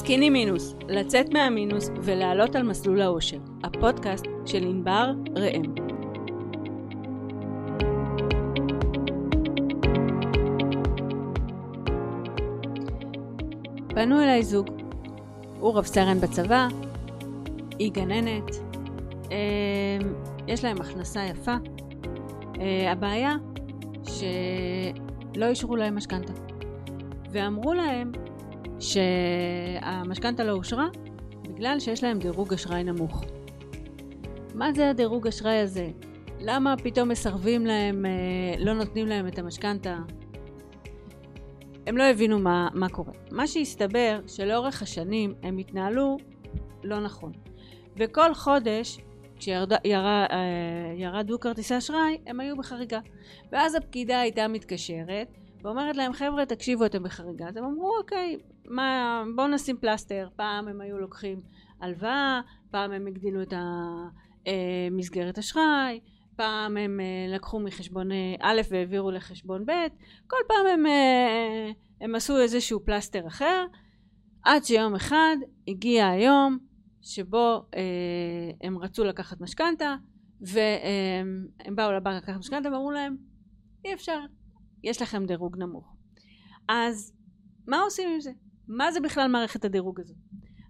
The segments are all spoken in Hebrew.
סקיני מינוס, לצאת מהמינוס ולעלות על מסלול האושר, הפודקאסט של ענבר ראם. פנו אליי זוג, הוא רב סרן בצבא, היא גננת, אמ, יש להם הכנסה יפה. אה, הבעיה שלא אישרו להם משכנתה. ואמרו להם שהמשכנתה לא אושרה בגלל שיש להם דירוג אשראי נמוך. מה זה הדירוג אשראי הזה? למה פתאום מסרבים להם, אה, לא נותנים להם את המשכנתה? הם לא הבינו מה, מה קורה. מה שהסתבר, שלאורך השנים הם התנהלו לא נכון. וכל חודש, כשירדו אה, כרטיסי אשראי, הם היו בחריגה. ואז הפקידה הייתה מתקשרת ואומרת להם, חבר'ה, תקשיבו, אתם בחריגה. אז הם אמרו, אוקיי, מה, בואו נשים פלסטר. פעם הם היו לוקחים הלוואה, פעם הם הגדילו את המסגרת אה, אשראי, פעם הם אה, לקחו מחשבון אה, א' והעבירו לחשבון ב', כל פעם הם, הם עשו איזשהו פלסטר אחר, עד שיום אחד הגיע היום שבו הם רצו לקחת משכנתה, והם באו לבנק לקחת משכנתה ואמרו להם, אי אפשר, יש לכם דירוג נמוך. אז מה עושים עם זה? מה זה בכלל מערכת הדירוג הזו?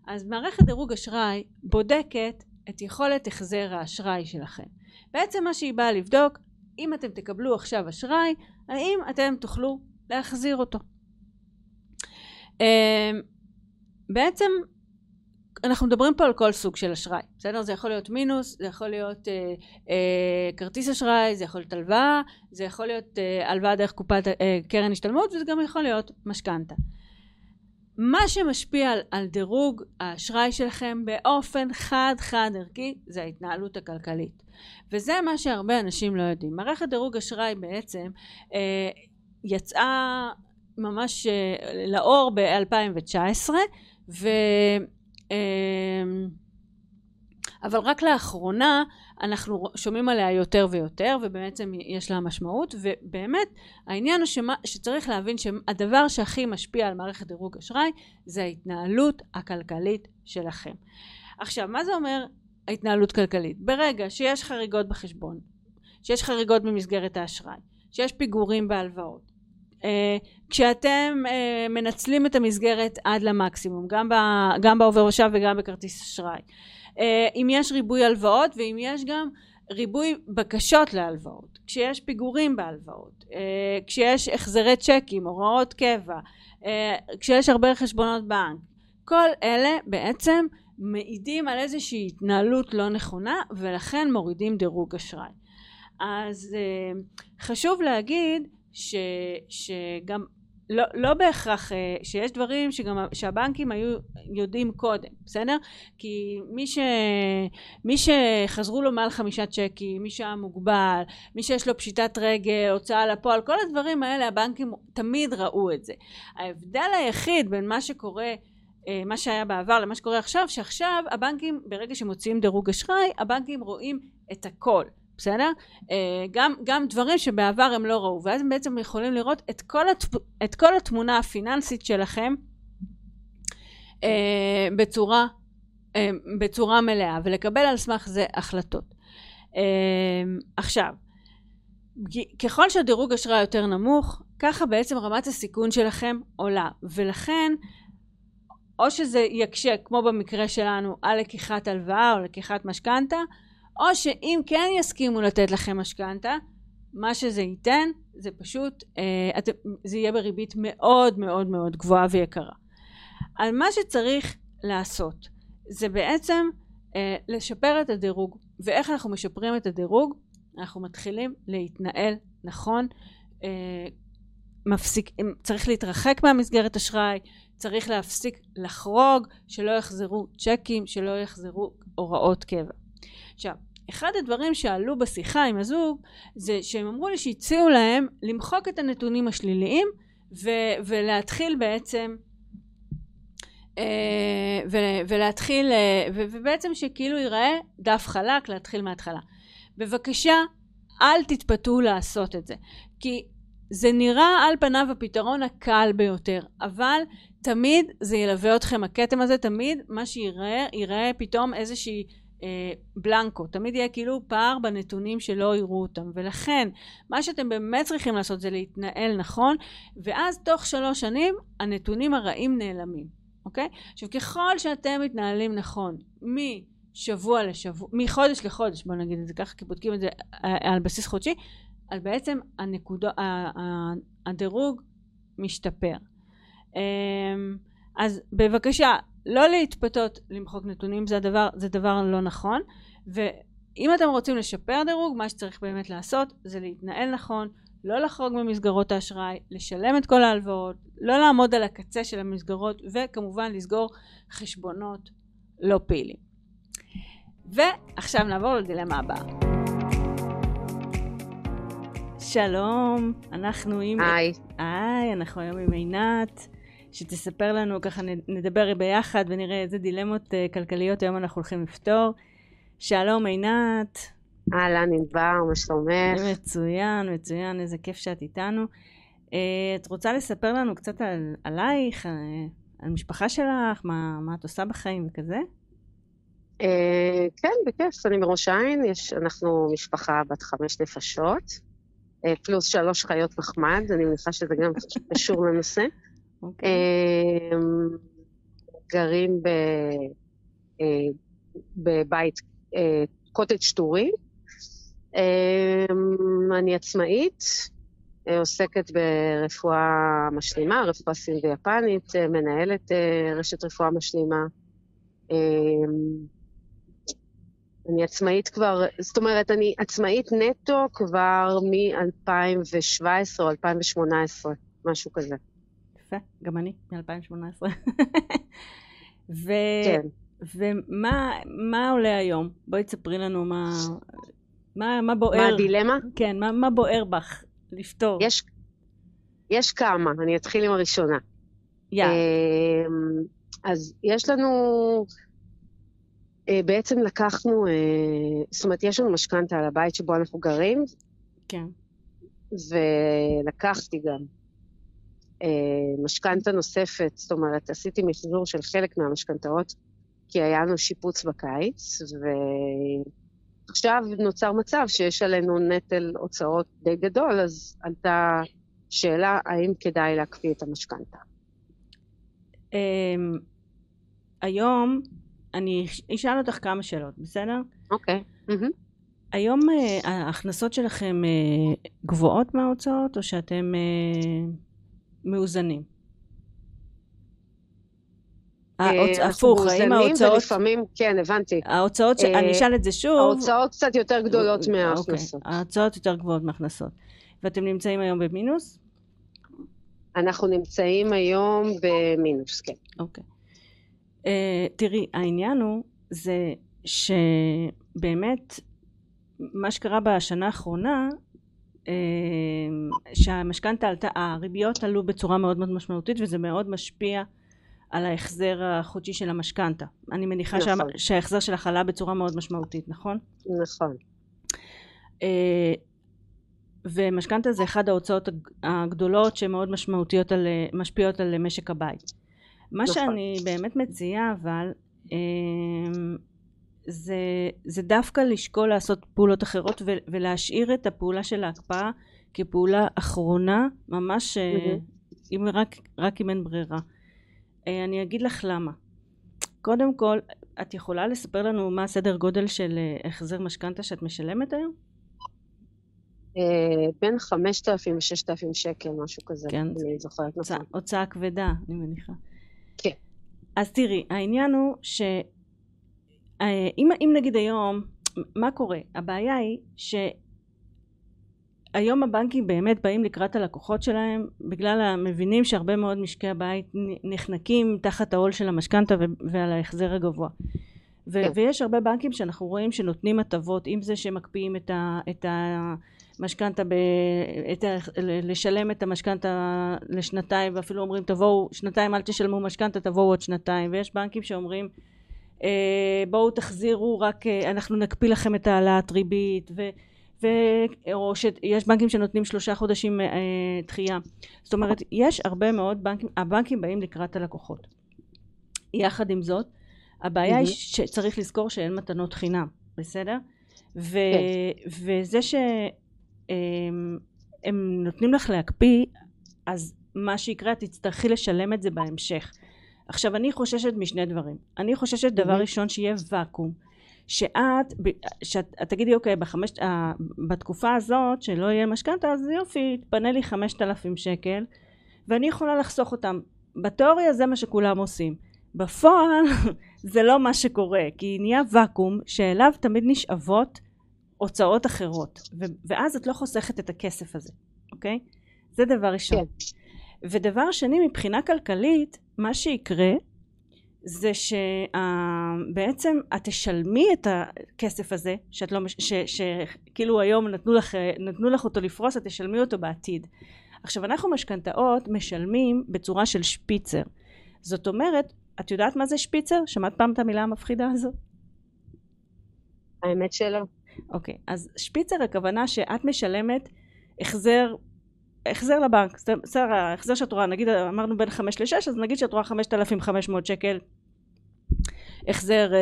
אז מערכת דירוג אשראי בודקת את יכולת החזר האשראי שלכם. בעצם מה שהיא באה לבדוק, אם אתם תקבלו עכשיו אשראי, האם אתם תוכלו להחזיר אותו. אמ, בעצם אנחנו מדברים פה על כל סוג של אשראי, בסדר? זה יכול להיות מינוס, זה יכול להיות אה, אה, כרטיס אשראי, זה יכול להיות הלוואה, זה יכול להיות אה, הלוואה דרך קופת אה, קרן השתלמות וזה גם יכול להיות משכנתה. מה שמשפיע על, על דירוג האשראי שלכם באופן חד חד ערכי זה ההתנהלות הכלכלית וזה מה שהרבה אנשים לא יודעים. מערכת דירוג אשראי בעצם אה, יצאה ממש אה, לאור ב-2019 ו... אמ, אבל רק לאחרונה אנחנו שומעים עליה יותר ויותר ובעצם יש לה משמעות ובאמת העניין הוא שמה, שצריך להבין שהדבר שהכי משפיע על מערכת דירוג אשראי זה ההתנהלות הכלכלית שלכם. עכשיו מה זה אומר ההתנהלות כלכלית? ברגע שיש חריגות בחשבון, שיש חריגות במסגרת האשראי, שיש פיגורים בהלוואות, כשאתם uh, מנצלים את המסגרת עד למקסימום, גם, גם בעובר ושב וגם בכרטיס אשראי. Uh, אם יש ריבוי הלוואות ואם יש גם ריבוי בקשות להלוואות, כשיש פיגורים בהלוואות, כשיש החזרי צ'קים, הוראות קבע, כשיש הרבה חשבונות בנק, כל אלה בעצם מעידים על איזושהי התנהלות לא נכונה ולכן מורידים דירוג אשראי. אז חשוב להגיד ש, שגם לא, לא בהכרח אה, שיש דברים שגם שהבנקים היו יודעים קודם בסדר? כי מי, ש, מי שחזרו לו מעל חמישה צ'קים מי שהיה מוגבל מי שיש לו פשיטת רגל הוצאה לפועל כל הדברים האלה הבנקים תמיד ראו את זה. ההבדל היחיד בין מה שקורה אה, מה שהיה בעבר למה שקורה עכשיו שעכשיו הבנקים ברגע שמוציאים דירוג אשראי הבנקים רואים את הכל בסדר? אה, גם, גם דברים שבעבר הם לא ראו, ואז הם בעצם יכולים לראות את כל, הת, את כל התמונה הפיננסית שלכם אה, בצורה, אה, בצורה מלאה, ולקבל על סמך זה החלטות. עכשיו, ככל שהדירוג אשראי יותר נמוך, ככה בעצם רמת הסיכון שלכם עולה, ולכן או שזה יקשה, כמו במקרה שלנו, על לקיחת הלוואה או לקיחת משכנתה, או שאם כן יסכימו לתת לכם משכנתה, מה שזה ייתן זה פשוט, אה, זה יהיה בריבית מאוד מאוד מאוד גבוהה ויקרה. על מה שצריך לעשות זה בעצם אה, לשפר את הדירוג. ואיך אנחנו משפרים את הדירוג? אנחנו מתחילים להתנהל נכון, אה, מפסיק, צריך להתרחק מהמסגרת אשראי, צריך להפסיק לחרוג, שלא יחזרו צ'קים, שלא יחזרו הוראות קבע. עכשיו, אחד הדברים שעלו בשיחה עם הזוג זה שהם אמרו לי שהציעו להם למחוק את הנתונים השליליים ו- ולהתחיל בעצם אה, ו- ולהתחיל אה, ו- ובעצם שכאילו ייראה דף חלק להתחיל מההתחלה. בבקשה אל תתפתו לעשות את זה כי זה נראה על פניו הפתרון הקל ביותר, אבל תמיד זה ילווה אתכם הכתם הזה, תמיד מה שיראה, יראה פתאום איזושהי בלנקו, תמיד יהיה כאילו פער בנתונים שלא יראו אותם, ולכן מה שאתם באמת צריכים לעשות זה להתנהל נכון, ואז תוך שלוש שנים הנתונים הרעים נעלמים, אוקיי? עכשיו ככל שאתם מתנהלים נכון, משבוע לשבוע, מחודש לחודש, בוא נגיד את זה ככה, כי בודקים את זה אה, על בסיס חודשי, אז בעצם הנקודו, הדירוג משתפר. אמ, אז בבקשה, לא להתפתות למחוק נתונים, זה דבר, זה דבר לא נכון, ואם אתם רוצים לשפר דירוג, מה שצריך באמת לעשות זה להתנהל נכון, לא לחרוג ממסגרות האשראי, לשלם את כל ההלוואות, לא לעמוד על הקצה של המסגרות, וכמובן לסגור חשבונות לא פעילים. ועכשיו נעבור לדילמה הבאה. שלום, אנחנו עם... היי. היי, אנחנו היום עם עינת, שתספר לנו, ככה נדבר ביחד ונראה איזה דילמות uh, כלכליות היום אנחנו הולכים לפתור. שלום עינת. אהלן ענבר, מה שלומך? מצוין, מצוין, איזה כיף שאת איתנו. Uh, את רוצה לספר לנו קצת על, עלייך, uh, על המשפחה שלך, מה, מה את עושה בחיים וכזה? Uh, כן, בכיף, אני מראש העין, יש, אנחנו משפחה בת חמש נפשות. אה, פלוס שלוש חיות מחמד, אני מניחה שזה גם קשור לנושא. אוקיי. אמ, גרים ב, אה, בבית קוטג' טורי. אמ, אני עצמאית, אה, עוסקת ברפואה משלימה, רפואה סין ויפנית, מנהלת רשת רפואה משלימה. אמ, אני עצמאית כבר, זאת אומרת, אני עצמאית נטו כבר מ-2017 או 2018, משהו כזה. יפה, גם אני, מ-2018. ו... כן. ומה עולה היום? בואי תספרי לנו מה, מה, מה בוער. מה הדילמה? כן, מה, מה בוער בך לפתור? יש, יש כמה, אני אתחיל עם הראשונה. יאללה. אמ, אז יש לנו אה, בעצם לקחנו, אה, זאת אומרת, יש לנו משכנתה על הבית שבו אנחנו גרים. כן. ולקחתי גם משכנתה נוספת, זאת אומרת, עשיתי מחזור של חלק מהמשכנתאות, כי היה לנו שיפוץ בקיץ, ועכשיו נוצר מצב שיש עלינו נטל הוצאות די גדול, אז עלתה שאלה האם כדאי להקפיא את המשכנתה. אמ, היום אני אשאל אותך כמה שאלות, בסדר? אוקיי. Okay. Mm-hmm. היום uh, ההכנסות שלכם uh, גבוהות מההוצאות, או שאתם מאוזנים? הפוך, האם ההוצאות... ולפעמים, כן, הבנתי. ההוצאות, ש... אני אשאל את זה שוב. ההוצאות קצת יותר גדולות אוקיי, מההכנסות. ההוצאות יותר גבוהות מההכנסות. ואתם נמצאים היום במינוס? אנחנו נמצאים היום במינוס, כן. אוקיי. תראי, העניין הוא זה שבאמת מה שקרה בשנה האחרונה שהמשכנתה עלתה, הריביות עלו בצורה מאוד מאוד משמעותית וזה מאוד משפיע על ההחזר החודשי של המשכנתה. אני מניחה נכון. שה, שההחזר שלך עלה בצורה מאוד משמעותית, נכון? נכון. Uh, ומשכנתה זה אחד ההוצאות הגדולות שמאוד משמעותיות על, משפיעות על משק הבית. מה נכון. שאני באמת מציעה אבל אמ, זה, זה דווקא לשקול לעשות פעולות אחרות ו, ולהשאיר את הפעולה של ההקפאה כפעולה אחרונה ממש mm-hmm. אם רק, רק אם אין ברירה. אה, אני אגיד לך למה. קודם כל את יכולה לספר לנו מה הסדר גודל של אה, החזר משכנתה שאת משלמת היום? בין 5,000 ל-6,000 שקל, משהו כזה, כן. אני זוכרת נכון. הוצאה כבדה, אני מניחה. אז תראי, העניין הוא שאם אם נגיד היום, מה קורה? הבעיה היא שהיום הבנקים באמת באים לקראת הלקוחות שלהם בגלל המבינים שהרבה מאוד משקי הבית נחנקים תחת העול של המשכנתה ועל ההחזר הגבוה. ו- כן. ויש הרבה בנקים שאנחנו רואים שנותנים הטבות, אם זה שמקפיאים את, ה- את המשכנתה, ב- את ה- לשלם את המשכנתה לשנתיים, ואפילו אומרים תבואו, שנתיים אל תשלמו משכנתה, תבואו עוד שנתיים, ויש בנקים שאומרים אה, בואו תחזירו רק, אה, אנחנו נקפיא לכם את העלאת ריבית, ו- ו... או שיש בנקים שנותנים שלושה חודשים אה, דחייה זאת אומרת יש הרבה מאוד בנקים הבנקים באים לקראת הלקוחות יחד עם זאת הבעיה היא שצריך לזכור שאין מתנות חינם בסדר? ו... כן. וזה שהם נותנים לך להקפיא אז מה שיקרה את תצטרכי לשלם את זה בהמשך עכשיו אני חוששת משני דברים. אני חוששת דבר ראשון שיהיה ואקום. שאת, שאת תגידי אוקיי בחמש, בתקופה הזאת שלא יהיה משכנתה אז יופי תפנה לי חמשת אלפים שקל ואני יכולה לחסוך אותם. בתיאוריה זה מה שכולם עושים. בפועל זה לא מה שקורה כי נהיה ואקום שאליו תמיד נשאבות הוצאות אחרות. ו- ואז את לא חוסכת את הכסף הזה אוקיי? זה דבר ראשון. כן. ודבר שני מבחינה כלכלית מה שיקרה זה שבעצם את תשלמי את הכסף הזה שאת לא שכאילו היום נתנו לך, נתנו לך אותו לפרוס את תשלמי אותו בעתיד עכשיו אנחנו משכנתאות משלמים בצורה של שפיצר זאת אומרת את יודעת מה זה שפיצר? שמעת פעם את המילה המפחידה הזו? האמת שלא. אוקיי, אז שפיצר הכוונה שאת משלמת החזר החזר לבנק, בסדר, ההחזר שאת רואה, נגיד אמרנו בין 5 ל-6, אז נגיד שאת רואה 5,500 שקל החזר אה,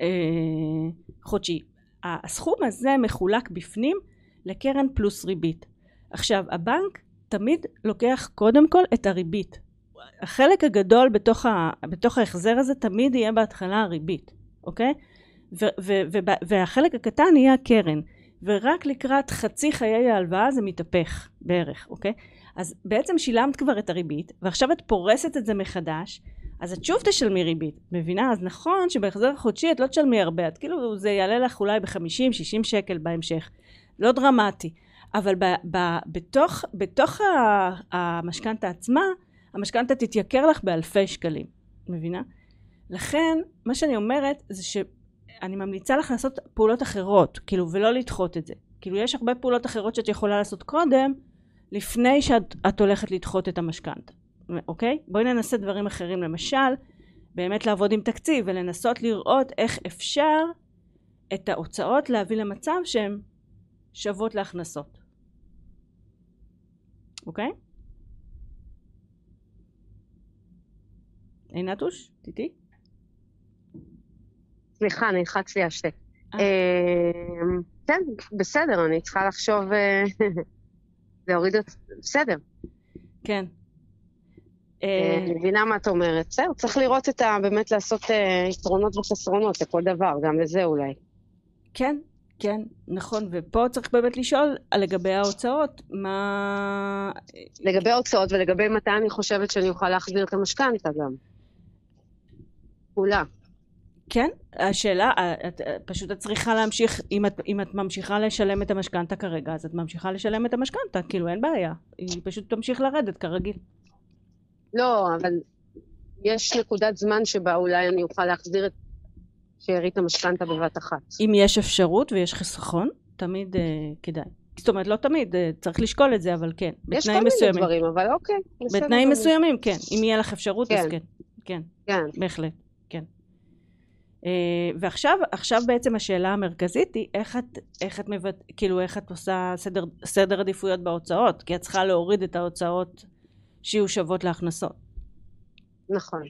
אה, חודשי. הסכום הזה מחולק בפנים לקרן פלוס ריבית. עכשיו, הבנק תמיד לוקח קודם כל את הריבית. החלק הגדול בתוך, ה, בתוך ההחזר הזה תמיד יהיה בהתחלה הריבית, אוקיי? ו, ו, ו, והחלק הקטן יהיה הקרן. ורק לקראת חצי חיי ההלוואה זה מתהפך בערך, אוקיי? אז בעצם שילמת כבר את הריבית, ועכשיו את פורסת את זה מחדש, אז את שוב תשלמי ריבית, מבינה? אז נכון שבהחזר החודשי את לא תשלמי הרבה, את כאילו זה יעלה לך אולי ב-50-60 שקל בהמשך, לא דרמטי, אבל ב- ב- בתוך, בתוך המשכנתה עצמה, המשכנתה תתייקר לך באלפי שקלים, מבינה? לכן, מה שאני אומרת זה ש... אני ממליצה לך לעשות פעולות אחרות, כאילו, ולא לדחות את זה. כאילו, יש הרבה פעולות אחרות שאת יכולה לעשות קודם, לפני שאת הולכת לדחות את המשכנתה, אוקיי? בואי ננסה דברים אחרים, למשל, באמת לעבוד עם תקציב, ולנסות לראות איך אפשר את ההוצאות להביא למצב שהן שוות להכנסות. אוקיי? עינתוש, איתי? סליחה, נלחץ לי השתי. אה. אמ, כן, בסדר, אני צריכה לחשוב אה, להוריד את... בסדר. כן. אה, אני מבינה מה את אומרת. בסדר, צריך לראות את ה... באמת לעשות יתרונות וחסרונות לכל דבר, גם לזה אולי. כן, כן, נכון, ופה צריך באמת לשאול לגבי ההוצאות, מה... לגבי ההוצאות ולגבי מתי אני חושבת שאני אוכל להחזיר את המשכנתה גם. כולה. כן, השאלה, את, פשוט את צריכה להמשיך, אם את, אם את ממשיכה לשלם את המשכנתה כרגע, אז את ממשיכה לשלם את המשכנתה, כאילו אין בעיה, היא פשוט תמשיך לרדת כרגיל. לא, אבל יש נקודת זמן שבה אולי אני אוכל להחזיר את שארית המשכנתה בבת אחת. אם יש אפשרות ויש חיסכון, תמיד uh, כדאי. זאת אומרת, לא תמיד, uh, צריך לשקול את זה, אבל כן, בתנאים מסוימים. יש כל מיני דברים, אבל אוקיי. בתנאים מסוימים, כן. אם יהיה לך אפשרות, כן. אז כן. כן. כן. בהחלט. אה, ועכשיו עכשיו בעצם השאלה המרכזית היא איך את, איך את מבט... כאילו איך את עושה סדר, סדר עדיפויות בהוצאות כי את צריכה להוריד את ההוצאות שיהיו שוות להכנסות. נכון.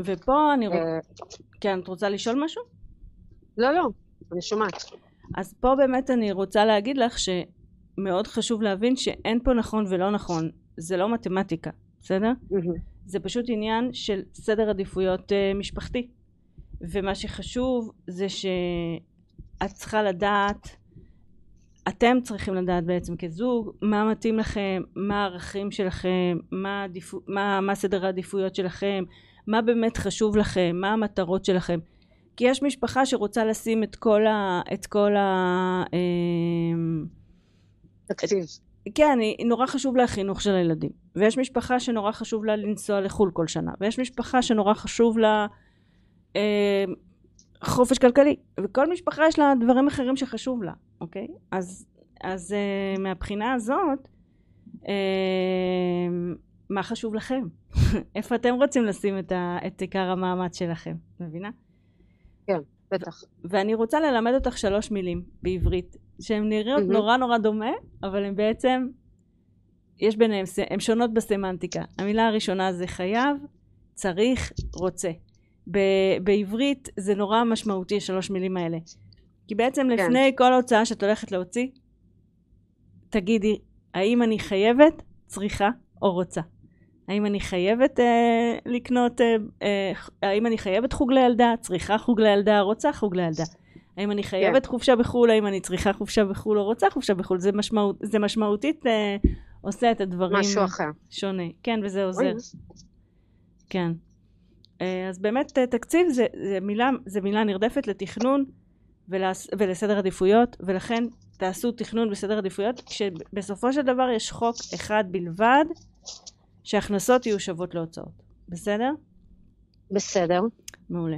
ופה אני רוצה... אה, כן, את רוצה לשאול משהו? לא, לא, אני שומעת. אז פה באמת אני רוצה להגיד לך שמאוד חשוב להבין שאין פה נכון ולא נכון, זה לא מתמטיקה, בסדר? Mm-hmm. זה פשוט עניין של סדר עדיפויות uh, משפחתי. ומה שחשוב זה שאת צריכה לדעת אתם צריכים לדעת בעצם כזוג מה מתאים לכם, מה הערכים שלכם, מה, עדיפו, מה, מה סדר העדיפויות שלכם, מה באמת חשוב לכם, מה המטרות שלכם. כי יש משפחה שרוצה לשים את כל ה... את כל ה... אמ, תקציב. כן, נורא חשוב לה החינוך של הילדים. ויש משפחה שנורא חשוב לה לנסוע לחו"ל כל שנה. ויש משפחה שנורא חשוב לה... אה, חופש כלכלי, וכל משפחה יש לה דברים אחרים שחשוב לה, אוקיי? אז, אז אה, מהבחינה הזאת, אה, מה חשוב לכם? איפה אתם רוצים לשים את, ה, את עיקר המאמץ שלכם, מבינה? כן. בטח. ואני רוצה ללמד אותך שלוש מילים בעברית, שהן נראות מהמם. נורא נורא דומה, אבל הן בעצם, יש ביניהן, הן שונות בסמנטיקה. המילה הראשונה זה חייב, צריך, רוצה. ב- בעברית זה נורא משמעותי, שלוש מילים האלה. כי בעצם כן. לפני כל הוצאה שאת הולכת להוציא, תגידי, האם אני חייבת, צריכה או רוצה? האם אני חייבת אה, לקנות, אה, אה, האם אני חייבת חוג לילדה, צריכה חוג לילדה, רוצה חוג לילדה? האם אני חייבת חופשה בחו"ל, האם אני צריכה חופשה בחו"ל או רוצה חופשה בחו"ל? זה, משמעות, זה משמעותית אה, עושה את הדברים משהו אחר. שונה. כן, וזה עוזר. אוי, כן. אה, אז באמת אה, תקציב זה, זה, מילה, זה מילה נרדפת לתכנון ולס, ולסדר עדיפויות, ולכן תעשו תכנון וסדר עדיפויות, כשבסופו של דבר יש חוק אחד בלבד, שהכנסות יהיו שוות להוצאות. בסדר? בסדר. מעולה.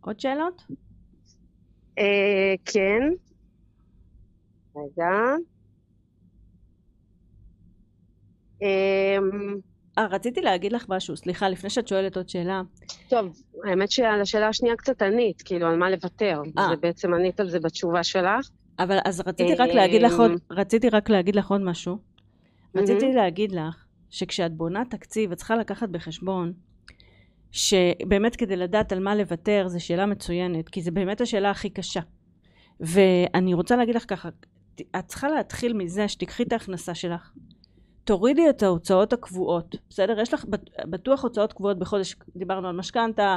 עוד שאלות? אה, כן. רגע. אמ, אה, רציתי להגיד לך משהו, סליחה, לפני שאת שואלת עוד שאלה. טוב, האמת שעל השאלה השנייה קצת ענית, כאילו, על מה לוותר. אה. ובעצם ענית על זה בתשובה שלך. אבל אז רציתי רק להגיד לך עוד, רציתי רק להגיד לך עוד משהו. רציתי. להגיד לך שכשאת בונה תקציב את צריכה לקחת בחשבון שבאמת כדי לדעת על מה לוותר זו שאלה מצוינת כי זו באמת השאלה הכי קשה ואני רוצה להגיד לך ככה את צריכה להתחיל מזה שתיקחי את ההכנסה שלך תורידי את ההוצאות הקבועות בסדר יש לך בט- בטוח הוצאות קבועות בחודש דיברנו על משכנתה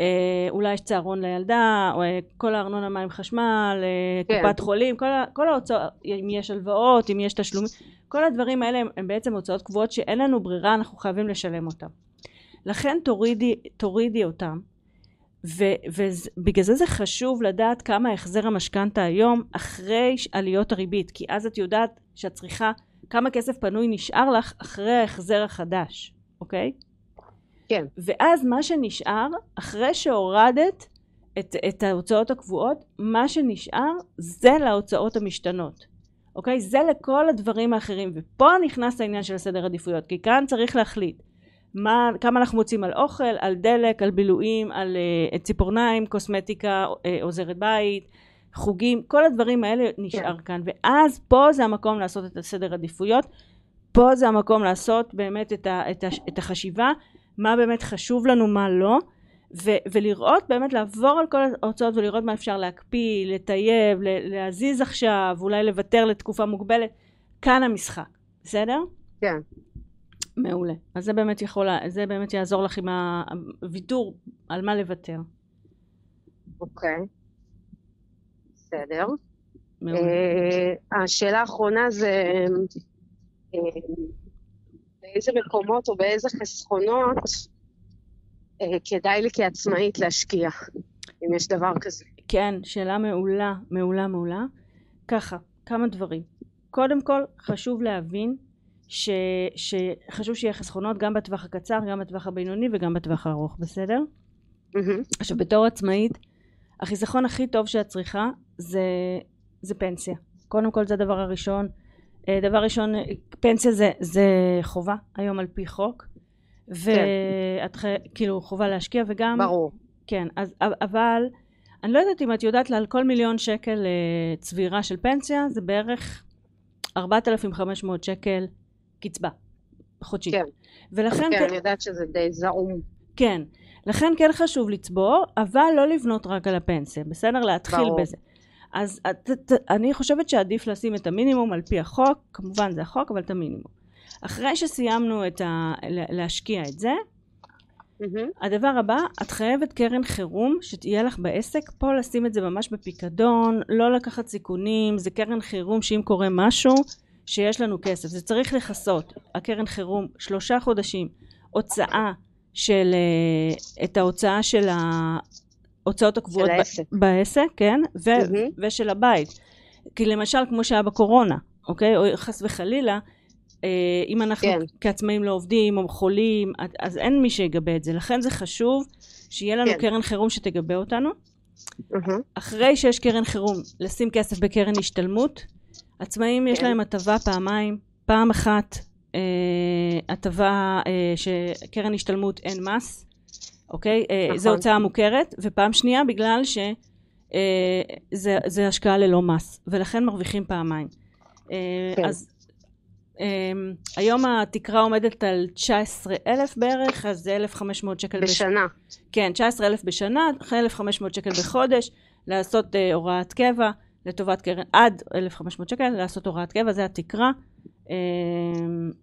אה, אולי יש צהרון לילדה או אה, כל הארנונה מים חשמל אה, כן. קופת חולים כל, כל ההוצאות אם יש הלוואות אם יש תשלומים כל הדברים האלה הם, הם בעצם הוצאות קבועות שאין לנו ברירה אנחנו חייבים לשלם אותם לכן תורידי, תורידי אותם ובגלל זה זה חשוב לדעת כמה החזר המשכנתה היום אחרי עליות הריבית כי אז את יודעת שאת צריכה כמה כסף פנוי נשאר לך אחרי ההחזר החדש אוקיי? כן. ואז מה שנשאר אחרי שהורדת את, את ההוצאות הקבועות מה שנשאר זה להוצאות המשתנות אוקיי? זה לכל הדברים האחרים ופה נכנס העניין של הסדר עדיפויות כי כאן צריך להחליט מה, כמה אנחנו מוצאים על אוכל, על דלק, על בילויים, על uh, ציפורניים, קוסמטיקה, uh, עוזרת בית, חוגים, כל הדברים האלה נשאר כאן ואז פה זה המקום לעשות את הסדר עדיפויות פה זה המקום לעשות באמת את, ה, את, ה, את החשיבה מה באמת חשוב לנו מה לא ו, ולראות באמת לעבור על כל ההוצאות ולראות מה אפשר להקפיא, לטייב, להזיז עכשיו, אולי לוותר לתקופה מוגבלת כאן המשחק, בסדר? כן. מעולה. אז זה באמת יכול, זה באמת יעזור לך עם הוויתור על מה לוותר. אוקיי. בסדר. אה, השאלה האחרונה זה אה, באיזה מקומות או באיזה חסכונות אה, כדאי לי כעצמאית להשקיע, אם יש דבר כזה. כן, שאלה מעולה, מעולה, מעולה. ככה, כמה דברים. קודם כל, חשוב להבין ש, שחשוב שיהיה חסכונות גם בטווח הקצר, גם בטווח הבינוני וגם בטווח הארוך, בסדר? מהמם. עכשיו, בתור עצמאית, החיסכון הכי טוב שאת צריכה זה, זה פנסיה. קודם כל זה הדבר הראשון. אה, דבר ראשון, פנסיה זה, זה חובה היום על פי חוק. ואת חי- כאילו חובה להשקיע וגם ברור. כן אז אבל אני לא יודעת אם את יודעת על כל מיליון שקל אה, צבירה של פנסיה זה בערך 4,500 שקל קצבה חודשית כן. ולכן כן, כן, אני יודעת שזה די זעום. כן לכן כן חשוב לצבור אבל לא לבנות רק על הפנסיה בסדר להתחיל ברור. בזה אז את, את, אני חושבת שעדיף לשים את המינימום על פי החוק כמובן זה החוק אבל את המינימום אחרי שסיימנו את ה... לה- להשקיע את זה מהמם. הדבר הבא, את חייבת קרן חירום שתהיה לך בעסק, פה לשים את זה ממש בפיקדון, לא לקחת סיכונים, זה קרן חירום שאם קורה משהו, שיש לנו כסף, זה צריך לכסות, הקרן חירום, שלושה חודשים, הוצאה של, אה, את ההוצאה של ההוצאות הקבועות העסק. בעסק, כן, ו- מהמם. ושל הבית, כי למשל כמו שהיה בקורונה, אוקיי, או חס וחלילה, אה, אם אנחנו כן. כעצמאים לא עובדים או חולים, אז- אין מי שיגבה את זה. לכן זה חשוב שיהיה לנו כן. קרן חירום שתגבה אותנו. מהמם. אחרי שיש קרן חירום, לשים כסף בקרן השתלמות. עצמאים יש כן. להם הטבה פעמיים. פעם אחת אה, הטבה אה, שקרן השתלמות אין מס, אוקיי? אה, נכון. זו הוצאה מוכרת. ופעם שנייה בגלל ש... זה, זה השקעה ללא מס, ולכן מרוויחים פעמיים. כן. אז היום התקרה עומדת על 19,000 בערך, אז זה 1,500 שקל בשנה. בש... כן, 19,000 בשנה, אחרי 1,500 שקל בחודש, לעשות uh, הוראת קבע לטובת קרן, עד 1,500 שקל, לעשות הוראת קבע, זה התקרה.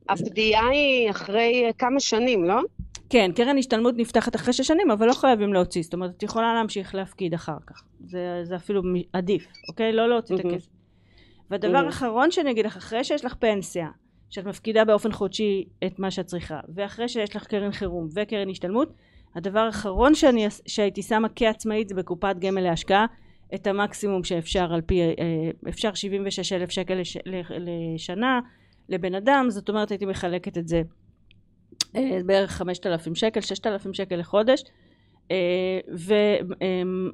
הפדיעה היא אחרי כמה שנים, לא? כן, קרן השתלמות נפתחת אחרי שש שנים, אבל לא חייבים להוציא, זאת אומרת, את יכולה להמשיך להפקיד אחר כך. זה, זה אפילו עדיף, אוקיי? לא להוציא את הכסף. והדבר האחרון שאני אגיד לך, אחרי שיש לך פנסיה, שאת מפקידה באופן חודשי את מה שאת צריכה, ואחרי שיש לך קרן חירום וקרן השתלמות, הדבר האחרון שאני, שהייתי שמה כעצמאית זה בקופת גמל להשקעה, את המקסימום שאפשר על פי, אה, אפשר 76 אלף שקל לש, לשנה לבן אדם, זאת אומרת הייתי מחלקת את זה בערך 5,000 שקל, 6,000 שקל לחודש, אה,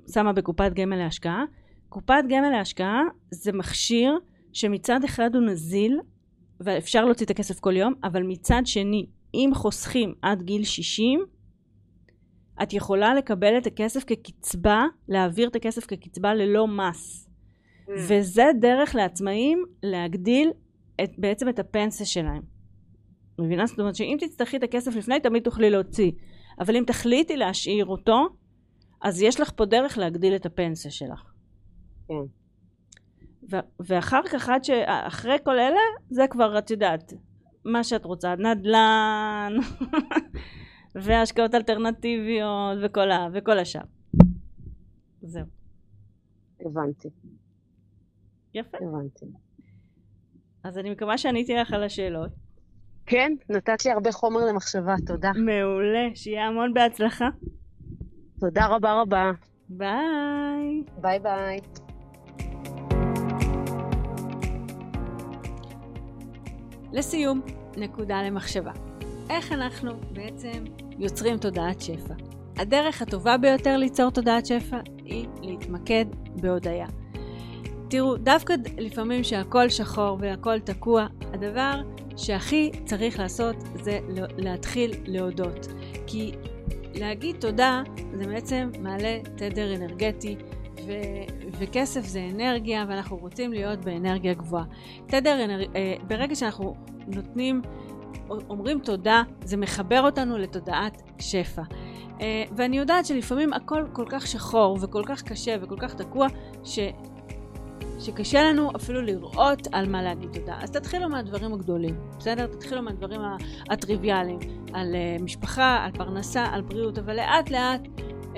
ושמה בקופת גמל להשקעה. קופת גמל להשקעה זה מכשיר שמצד אחד הוא נזיל ואפשר להוציא את הכסף כל יום, אבל מצד שני, אם חוסכים עד גיל 60, את יכולה לקבל את הכסף כקצבה, להעביר את הכסף כקצבה ללא מס. Mm. וזה דרך לעצמאים להגדיל את, בעצם את הפנסיה שלהם. מבינה? זאת אומרת שאם תצטרכי את הכסף לפני, תמיד תוכלי להוציא. אבל אם תחליטי להשאיר אותו, אז יש לך פה דרך להגדיל את הפנסיה שלך. כן. ואחר כך, עד שאחרי כל אלה, זה כבר, את יודעת, מה שאת רוצה, נדל"ן, והשקעות אלטרנטיביות, וכל, ה, וכל השאר. זהו. הבנתי. יפה. הבנתי. אז אני מקווה שעניתי לך על השאלות. כן, נתת לי הרבה חומר למחשבה, תודה. מעולה, שיהיה המון בהצלחה. תודה רבה רבה. ביי. ביי ביי. לסיום, נקודה למחשבה. איך אנחנו בעצם יוצרים תודעת שפע? הדרך הטובה ביותר ליצור תודעת שפע היא להתמקד בהודיה. תראו, דווקא לפעמים שהכל שחור והכל תקוע, הדבר שהכי צריך לעשות זה להתחיל להודות. כי להגיד תודה זה בעצם מעלה תדר אנרגטי ו- וכסף זה אנרגיה ואנחנו רוצים להיות באנרגיה גבוהה. תדר, אנר... אה, ברגע שאנחנו נותנים, אומרים תודה, זה מחבר אותנו לתודעת שפע. אה, ואני יודעת שלפעמים הכל כל כך שחור וכל כך קשה וכל כך תקוע, ש... שקשה לנו אפילו לראות על מה להגיד תודה. אז תתחילו מהדברים הגדולים, בסדר? תתחילו מהדברים הטריוויאליים, על uh, משפחה, על פרנסה, על בריאות, אבל לאט לאט uh,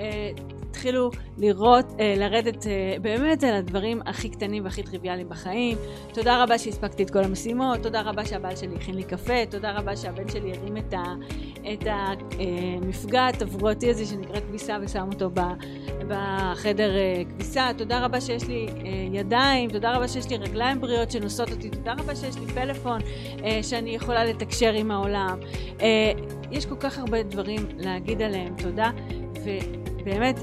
תתחילו לראות, אה, לרדת אה, באמת על הדברים הכי קטנים והכי טריוויאליים בחיים. תודה רבה שהספקתי את כל המשימות, תודה רבה שהבעל שלי הכין לי קפה, תודה רבה שהבן שלי הרים את, את המפגע התברואתי הזה שנקרא כביסה ושם אותו בחדר אה, כביסה, תודה רבה שיש לי אה, ידיים, תודה רבה שיש לי רגליים בריאות שנושאות אותי, תודה רבה שיש לי פלאפון אה, שאני יכולה לתקשר עם העולם. אה, יש כל כך הרבה דברים להגיד עליהם תודה. ו... באמת,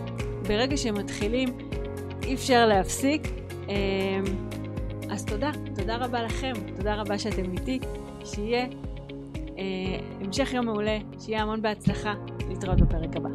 ברגע שמתחילים, אי אפשר להפסיק. אמ, אז תודה, תודה רבה לכם, תודה רבה שאתם איתי, שיהיה אה, המשך יום מעולה, שיהיה המון בהצלחה, להתראות בפרק הבא.